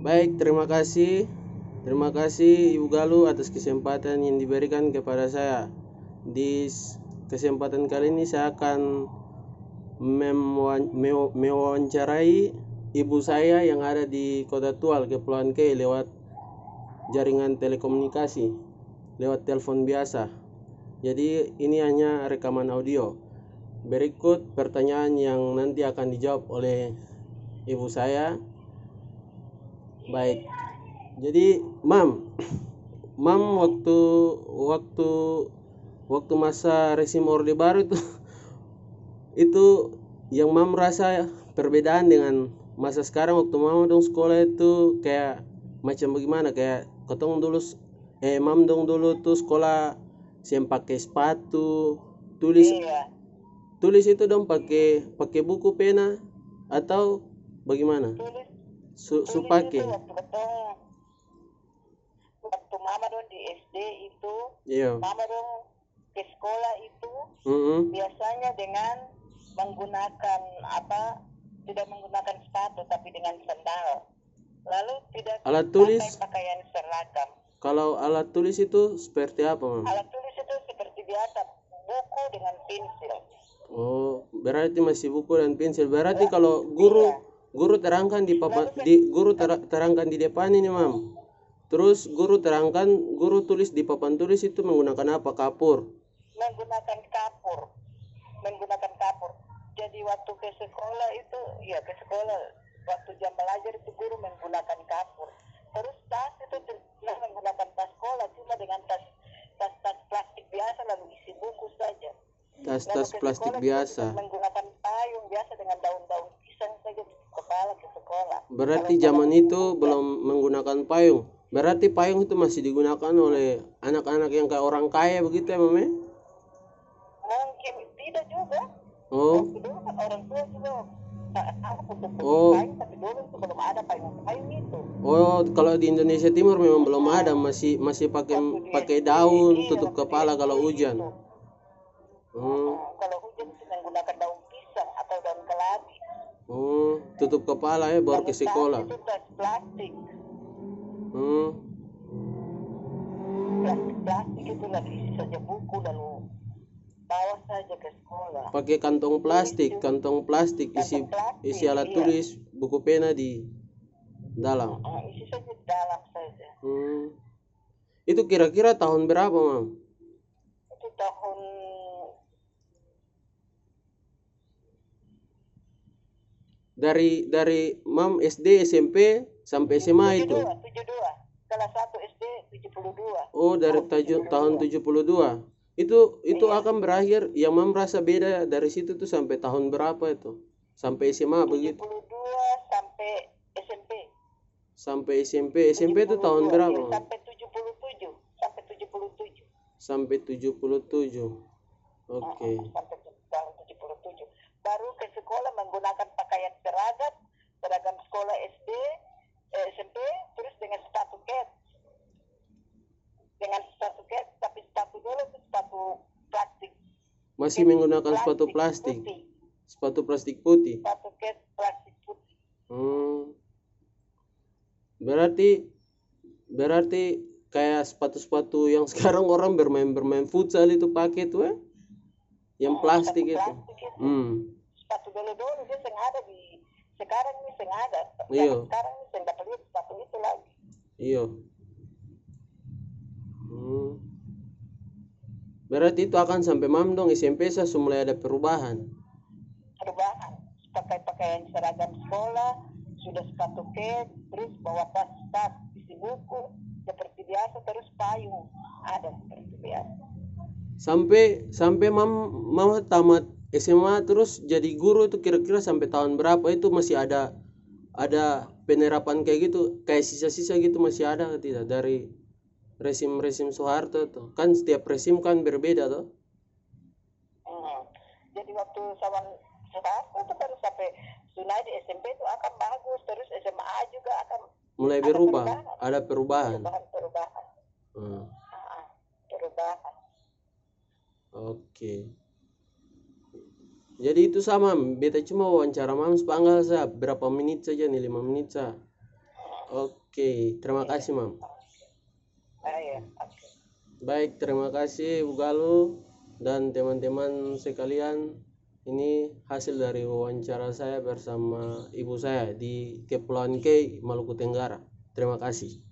Baik, terima kasih. Terima kasih Ibu Galuh atas kesempatan yang diberikan kepada saya. Di kesempatan kali ini saya akan mewawan- mew- mewawancarai ibu saya yang ada di Kota Tual, Kepulauan K lewat jaringan telekomunikasi, lewat telepon biasa. Jadi ini hanya rekaman audio. Berikut pertanyaan yang nanti akan dijawab oleh ibu saya. Baik. Jadi, Mam, Mam waktu waktu waktu masa resim Orde Baru itu itu yang Mam rasa perbedaan dengan masa sekarang waktu Mam dong sekolah itu kayak macam bagaimana? Kayak ketong dulu eh Mam dong dulu tuh sekolah siang pakai sepatu tulis Iya, tulis itu dong pakai pakai buku pena atau bagaimana? Tulis su, su tulis pakai itu waktu mama dong di SD itu. Iya. Mama dong ke sekolah itu. Mm-mm. biasanya dengan menggunakan apa tidak menggunakan sepatu tapi dengan sandal. Lalu tidak Alat tulis? pakai pakaian seragam. Kalau alat tulis itu seperti apa, Mam? alat tulis itu seperti biasa buku dengan pensil. Oh, berarti masih buku dan pensil. Berarti kalau guru guru terangkan di papan di guru ter- terangkan di depan ini, Mam. Terus guru terangkan, guru tulis di papan tulis itu menggunakan apa? Kapur. menggunakan kapur menggunakan kapur jadi waktu ke sekolah itu ya ke sekolah waktu jam belajar itu guru menggunakan kapur terus tas itu tidak menggunakan tas sekolah cuma dengan tas tas tas plastik biasa lalu isi buku saja Tas-tas Lalu ke plastik biasa. menggunakan payung biasa dengan daun-daun pisang saja di kepala ke sekolah Berarti zaman itu belum menggunakan payung. Berarti payung itu masih digunakan oleh anak-anak yang kayak orang kaya begitu ya, Mam? ya? mungkin tidak juga Oh, kan orang tua juga Oh. Oh, kalau di Indonesia Timur memang belum ada, masih masih pakai pakai daun tutup kepala kalau hujan. Hmm, Oh, kalau hujan menggunakan daun pisang atau daun keladi. Oh, tutup kepala ya baru ke sekolah. Itu plastik, Hmm, plastik plastik itu lagi isi saja buku lalu bawa saja ke sekolah. pakai kantong plastik, kantong plastik isi Kantong plastik, isi alat iya. tulis, buku pena di dalam. Oh, isi saja dalam saja. Hmm. Itu kira-kira tahun berapa, Mam? Itu tahun Dari dari Mam SD, SMP sampai SMA itu. 72, 72. Kelas 1 SD 72. Oh, dari taju- tahun 72. Itu itu akan berakhir yang Mam rasa beda dari situ tuh sampai tahun berapa itu? Sampai SMA begitu. 72 sampai SMP. Sampai SMP. SMP itu tahun 72, berapa? ya? Sampai 77. Sampai 77. Sampai 77. Oke. sampai tu- tahun 77. Baru ke sekolah menggunakan pakaian seragam, seragam sekolah SD, eh, SMP, terus dengan sepatu cat. Dengan sepatu cat, tapi sepatu dulu itu sepatu plastik. Masih menggunakan sepatu plastik. Putih. Sepatu plastik putih. Sepatu plastik putih. Hmm. Berarti berarti kayak sepatu-sepatu yang sekarang orang bermain-bermain futsal itu pakai tuh ya? Yang plastik itu. Plastik itu. Hmm. Sepatu dulu-dulu dia seng ada di sekarang ini seng ada. Iya. Sekarang ini seng dapat lihat sepatu itu lagi. Iya. Hmm. Berarti itu akan sampai mam dong SMP saya sudah mulai ada perubahan. perubahan. Pakai pakaian seragam sekolah sudah sepatu ket terus bawa tas tas isi buku. Seperti biasa terus payung. Ada seperti biasa. Sampai sampai mam mama tamat SMA terus jadi guru itu kira-kira sampai tahun berapa itu masih ada ada penerapan kayak gitu kayak sisa-sisa gitu masih ada tidak? Dari resim-resim Soeharto tuh. Kan setiap resim kan berbeda tuh. Hmm. jadi waktu sawan Soeharto itu baru sampai Sunai di SMP itu akan bagus. Terus SMA juga akan mulai Ada berubah. perubahan. ada perubahan. Perubahan perubahan. Hmm, Ah, perubahan. Oke. Jadi itu sama beta cuma wawancara mam sepanggal saya berapa menit saja nih? Lima menit saja Oke, terima kasih, Mam. Baik, terima kasih Bu Galuh dan teman-teman sekalian. Ini hasil dari wawancara saya bersama ibu saya di Kepulauan K, Maluku Tenggara. Terima kasih.